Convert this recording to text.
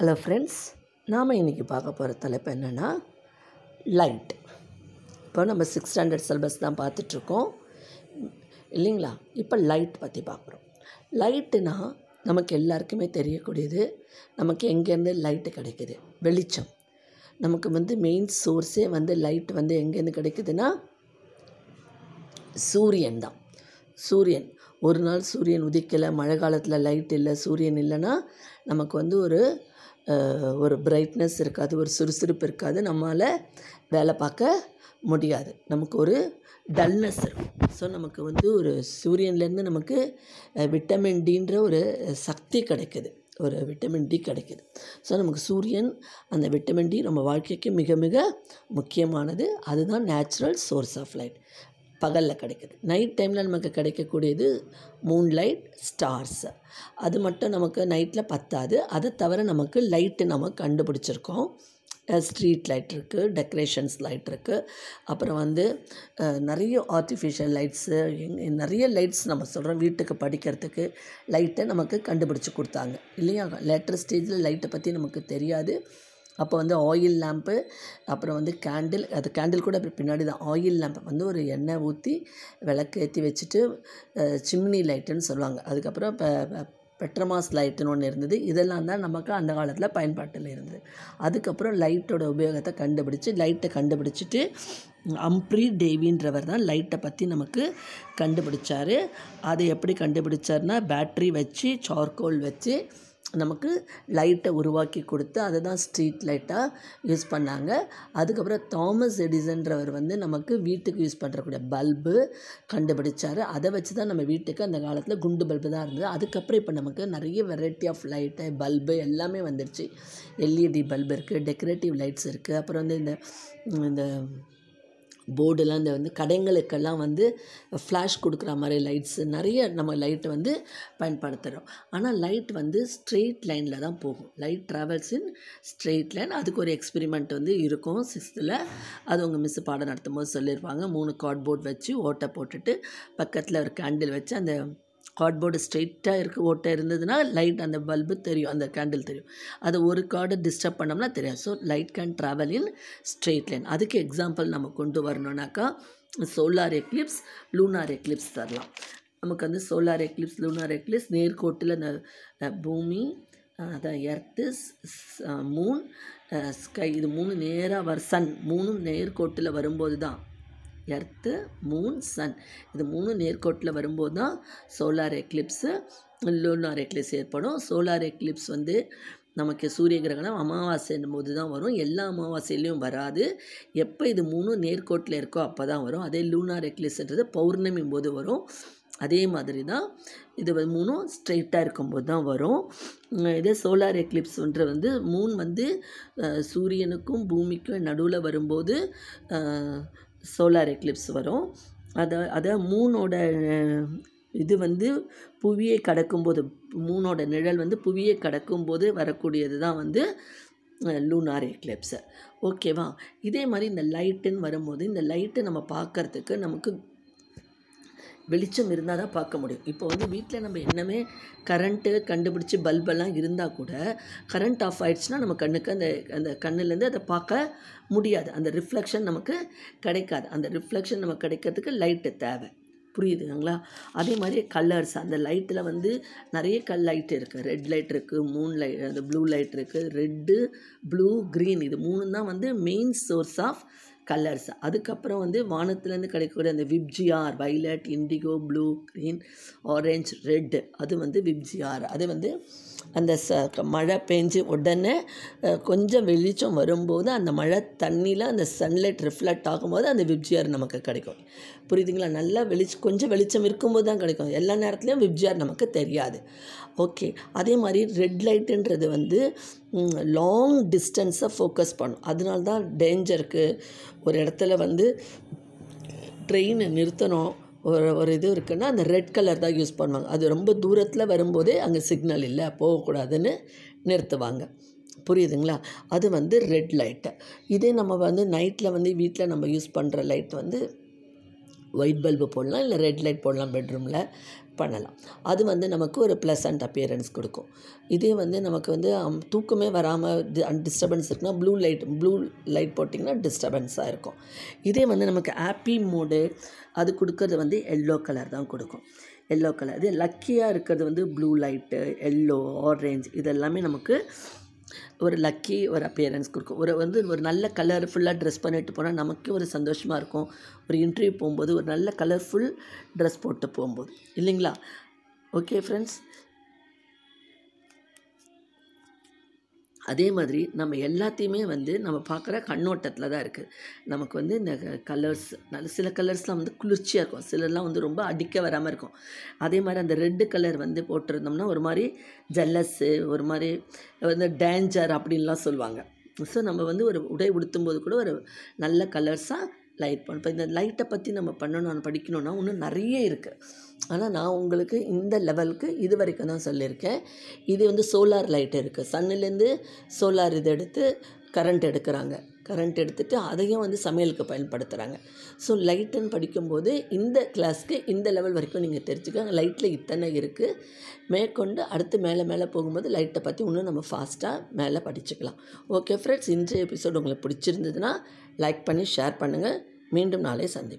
Hello friends நாம் இன்றைக்கி பார்க்க போகிற தலைப்பு என்னென்னா லைட் இப்போ நம்ம சிக்ஸ் ஸ்டாண்டர்ட் சிலபஸ் தான் பார்த்துட்ருக்கோம். இல்லைங்களா? இப்போ லைட் பற்றி பார்க்குறோம். லைட்டுனா நமக்கு எல்லாருக்குமே தெரியக்கூடியது நமக்கு எங்கேருந்து லைட்டு கிடைக்குது? வெளிச்சம். நமக்கு வந்து மெயின் சோர்ஸே வந்து லைட் வந்து எங்கேருந்து கிடைக்குதுன்னா சூரியன் தான். சூரியன். ஒரு நாள் சூரியன் உதிக்கலை மழை காலத்தில் லைட் இல்லை சூரியன் இல்லைன்னா நமக்கு வந்து ஒரு ஒரு பிரைட்னஸ் இருக்காது ஒரு சுறுசுறுப்பு இருக்காது. நம்மளால் வேலை பார்க்க முடியாது. நமக்கு ஒரு டல்னஸ் இருக்கும். ஸோ நமக்கு வந்து ஒரு சூரியன்லேருந்து நமக்கு விட்டமின் டின்ற ஒரு சக்தி கிடைக்குது. ஒரு விட்டமின் டி கிடைக்குது. ஸோ நமக்கு சூரியன் அந்த விட்டமின் டி நம்ம வாழ்க்கைக்கு மிக மிக முக்கியமானது. அதுதான் நேச்சுரல் சோர்ஸ் ஆஃப் லைட் பகலில் கிடைக்குது. நைட் டைமில் நமக்கு கிடைக்கக்கூடியது மூன்லைட் ஸ்டார்ஸ் அது மட்டும் நமக்கு நைட்டில் பத்தாது. அதை தவிர நமக்கு லைட்டு நம்ம கண்டுபிடிச்சிருக்கோம். ஸ்ட்ரீட் லைட் இருக்குது டெக்கரேஷன்ஸ் லைட் இருக்குது அப்புறம் வந்து நிறைய ஆர்டிஃபிஷியல் லைட்ஸு நிறைய லைட்ஸ் நம்ம சொல்கிறோம் வீட்டுக்கு படிக்கிறதுக்கு. லைட்டை நமக்கு கண்டுபிடிச்சி கொடுத்தாங்க. இல்லையா? லேட்டர் ஸ்டேஜில் லைட்டை பற்றி நமக்கு தெரியாது. அப்போ வந்து ஆயில் லேம்ப்பு அப்புறம் வந்து கேண்டில் அது கேண்டில் கூட அப்படி பின்னாடி தான் ஆயில் லேம்ப் வந்து ஒரு எண்ணெய் ஊற்றி விளக்கு ஏற்றி வச்சுட்டு சிம்னி லைட்டுன்னு சொல்லுவாங்க. அதுக்கப்புறம் இப்போ பெட்ரமாஸ் லைட்டுன்னு ஒன்று இருந்தது. இதெல்லாம் தான் நமக்கு அந்த காலத்தில் பயன்பாட்டில் இருந்தது. அதுக்கப்புறம் லைட்டோட உபயோகத்தை கண்டுபிடிச்சி லைட்டை கண்டுபிடிச்சிட்டு அம்ப்ரி டேவின்றவர் தான் லைட்டை பற்றி நமக்கு கண்டுபிடிச்சார். அதை எப்படி கண்டுபிடிச்சார்னா பேட்ரி வச்சு சார்கோல் வச்சு நமக்கு லைட்டை உருவாக்கி கொடுத்து அதை தான் ஸ்ட்ரீட் லைட்டாக யூஸ் பண்ணாங்க. அதுக்கப்புறம் தாமஸ் எடிசன்றவர் வந்து நமக்கு வீட்டுக்கு யூஸ் பண்ணுறக்கூடிய பல்பு கண்டுபிடிச்சார். அதை வச்சு தான் நம்ம வீட்டுக்கு அந்த காலத்தில் குண்டு பல்பு தான் இருந்தது. அதுக்கப்புறம் இப்போ நமக்கு நிறைய வெரைட்டி ஆஃப் லைட்டு பல்பு எல்லாமே வந்துடுச்சு எல்இடி பல்பு இருக்குது டெக்கரேட்டிவ் லைட்ஸ் இருக்குது அப்புறம் வந்து இந்த இந்த போர்டுலாம் இந்த வந்து கடைங்களுக்கெல்லாம் வந்து ஃப்ளாஷ் கொடுக்குற மாதிரி லைட்ஸ் நிறைய நம்ம லைட்டை வந்து பயன்படுத்துகிறோம் ஆனால் லைட் வந்து ஸ்ட்ரெயிட் லைனில் தான் போகும். Light travels in straight line. அதுக்கு ஒரு எக்ஸ்பெரிமெண்ட் வந்து இருக்கும். சிக்ஸ்த்தில் அது உங்கள் மிஸ் பாடம் நடத்தும் போது சொல்லியிருப்பாங்க. மூணு கார்ட்போர்ட் வச்சு ஓட்டை போட்டுட்டு பக்கத்தில் ஒரு கேண்டில் வச்சு அந்த கார்ட்போர்டு ஸ்ட்ரெயிட்டாக இருக்குது ஓட்டை இருந்ததுன்னா லைட் அந்த பல்பு தெரியும் அந்த கேண்டில் தெரியும். அது ஒரு கார்டு டிஸ்டர்ப் பண்ணோம்னா தெரியாது. So light can travel in straight line அதுக்கு எக்ஸாம்பிள் நம்ம கொண்டு வரணுன்னாக்கா சோலார் எக்லிப்ஸ் லூனார் எக்லிப்ஸ் தரலாம். நமக்கு வந்து சோலார் எக்லிப்ஸ் லூனார் எக்லிப்ஸ் நேர்கோட்டில் அந்த பூமி அதான் எர்த்து மூன் ஸ்கை இது மூணு நேராக வர சன் மூணும் நேர்கோட்டில் வரும்போது தான் எர்த்து மூன் சன். இது மூணு நேர்கோட்டில் வரும்போது தான் சோலார் எக்லிப்ஸு லூனார் எக்லிப்ஸ் ஏற்படும். சோலார் எக்லிப்ஸ் வந்து நமக்கு சூரிய கிரகணம் அமாவாசைன்னும் போது தான் வரும். எல்லா அமாவாசையிலையும் வராது. எப்போ இது மூணு நேர்கோட்டில் இருக்கோ அப்போ தான் வரும். அதே லூனார் எக்லிப்ஸ்ன்றது பௌர்ணமி போது வரும். அதே மாதிரி தான் இது மூணும் ஸ்ட்ரெயிட்டாக இருக்கும்போது தான் வரும். இதே சோலார் எக்லிப்ஸ்ன்ற வந்து மூன் வந்து சூரியனுக்கும் பூமிக்கும் நடுவில் வரும்போது சோலார் எக்லிப்ஸ் வரும். அதை அதை மூனோட இது வந்து புவியை கடக்கும்போது மூனோட நிழல் வந்து புவியை கடக்கும்போது வரக்கூடியது தான் வந்து லூனார் எக்லிப்ஸு ஓகேவா இதே மாதிரி இந்த லைட்டுன்னு வரும்போது இந்த லைட்டை நம்ம பார்க்கறதுக்கு நமக்கு வெளிச்சம் இருந்தால் தான் பார்க்க முடியும். இப்போ வந்து வீட்டில் நம்ம என்னமே கரண்ட்டு கண்டுபிடிச்சி பல்பெல்லாம் இருந்தால் கூட கரண்ட் ஆஃப் ஆயிடுச்சுன்னா நம்ம கண்ணுக்கு அந்த அந்த கண்ணுலேருந்து அதை பார்க்க முடியாது. அந்த ரிஃப்ளெக்ஷன் நமக்கு கிடைக்காது. அந்த ரிஃப்ளெக்ஷன் நமக்கு கிடைக்கிறதுக்கு லைட்டு தேவை. புரியுதுங்களா? அதே மாதிரி கலர்ஸ் அந்த லைட்டில் வந்து நிறைய கல் லைட் இருக்குது ரெட் லைட் இருக்குது மூன் லைட் அந்த ப்ளூ லைட் இருக்குது ரெட்டு ப்ளூ க்ரீன் இது மூணு தான் வந்து மெயின் சோர்ஸ் ஆஃப் கலர்ஸ் அதுக்கப்புறம் வந்து வானத்துலேருந்து கிடைக்கக்கூடிய அந்த VIBGYOR violet indigo blue green orange red அது வந்து விப்ஜிஆர். அது வந்து அந்த ச மழை பெஞ்சு உடனே கொஞ்சம் வெளிச்சம் வரும்போது அந்த மழை தண்ணியில் அந்த சன்லைட் ரிஃப்ளெக்ட் ஆகும்போது அந்த விப்ஜிஆர் நமக்கு கிடைக்கும். புரியுதுங்களா? நல்லா வெளிச்சம் கொஞ்சம் வெளிச்சம் இருக்கும்போது தான் கிடைக்கும். எல்லா நேரத்துலையும் விப்ஜிஆர் நமக்கு தெரியாது. ஓகே. அதே மாதிரி ரெட் லைட்டுன்றது வந்து லாங் டிஸ்டன்ஸை ஃபோக்கஸ் பண்ணும். அதனால தான் டேஞ்சருக்கு ஒரு இடத்துல வந்து ட்ரெயினை நிறுத்தணும். ஒரு ஒரு இது இருக்குன்னா அந்த ரெட் கலர் தான் யூஸ் பண்ணுவாங்க. அது ரொம்ப தூரத்தில் வரும்போதே அங்கே சிக்னல் இல்லை போகக்கூடாதுன்னு நிறுத்துவாங்க. புரியுதுங்களா? அது வந்து ரெட் லைட்டு. இதே நம்ம வந்து நைட்டில் வந்து வீட்டில் நம்ம யூஸ் பண்ணுற லைட் வந்து ஒயிட் பல்பு போடலாம் இல்லை ரெட் லைட் போடலாம் பெட்ரூமில். பண்ணலாம். அது வந்து நமக்கு ஒரு ப்ளசண்ட் அப்பியரன்ஸ் கொடுக்கும். இதே வந்து நமக்கு வந்து தூக்கமே வராமல் டிஸ்டர்பன்ஸ் இருக்குன்னா ப்ளூ லைட் ப்ளூ லைட் போட்டிங்கன்னா டிஸ்டர்பன்ஸாக இருக்கும். இதே வந்து நமக்கு ஹாப்பி மூடு அது கொடுக்கறது வந்து எல்லோ கலர் தான் கொடுக்கும். எல்லோ கலர் இது லக்கியாக இருக்கிறது வந்து ப்ளூ லைட்டு எல்லோ ஆரேஞ்ச் இதெல்லாமே நமக்கு ஒரு லக்கி ஒரு அப்பியரன்ஸ் கொடுக்கும். ஒரு வந்து ஒரு நல்ல கலர்ஃபுல்லாக ட்ரெஸ் பண்ணிட்டு போனால் நமக்கே ஒரு சந்தோஷமாக இருக்கும். ஒரு இன்டர்வியூ போகும்போது ஒரு நல்ல கலர்ஃபுல் ட்ரெஸ் போட்டு போகும்போது. இல்லைங்களா? ஓகே ஃப்ரெண்ட்ஸ் அதே மாதிரி நம்ம எல்லாத்தையுமே வந்து நம்ம பார்க்குற கண்ணோட்டத்தில் தான் இருக்குது நமக்கு வந்து இந்த கலர்ஸ் நல்ல சில கலர்ஸ்லாம் வந்து குளிர்ச்சியாக இருக்கும். சிலர்லாம் வந்து ரொம்ப அடிக்க வராமல் இருக்கும். அதே மாதிரி அந்த ரெட்டு கலர் வந்து போட்டிருந்தோம்னா ஒரு மாதிரி ஜல்லஸ்ஸு ஒரு மாதிரி வந்து டேஞ்சர் அப்படின்லாம் சொல்லுவாங்க. ஸோ நம்ம வந்து ஒரு உடை உடுத்தும்போது கூட ஒரு நல்ல கலர்ஸாக லைட் பண்ண இப்போ இந்த லைட்டை பற்றி நம்ம பண்ணணும் படிக்கணும்னா இன்னும் நிறைய இருக்குது ஆனால் நான் உங்களுக்கு இந்த லெவலுக்கு இது வரைக்கும் தான் சொல்லியிருக்கேன். இது வந்து சோலார் லைட் இருக்குது சன்னுலேருந்து சோலார் இது எடுத்து கரண்ட் எடுக்கிறாங்க. கரண்ட் எடுத்துகிட்டு அதையும் வந்து சமையலுக்கு பயன்படுத்துகிறாங்க ஸோ லைட்டுன்னு படிக்கும்போது இந்த கிளாஸ்க்கு இந்த லெவல் வரைக்கும் நீங்கள் தெரிஞ்சுக்கோங்க. லைட்டில் இத்தனை இருக்குது மேற்கொண்டு அடுத்து மேலே மேலே போகும்போது லைட்டை பற்றி இன்னும் நம்ம ஃபாஸ்ட்டாக மேலே படிச்சுக்கலாம். ஓகே ஃப்ரெண்ட்ஸ் இன்றைய எபிசோடு உங்களுக்கு பிடிச்சிருந்ததுன்னா லைக் பண்ணி ஷேர் பண்ணுங்கள் மீண்டும் நாளை சந்திப்போம்.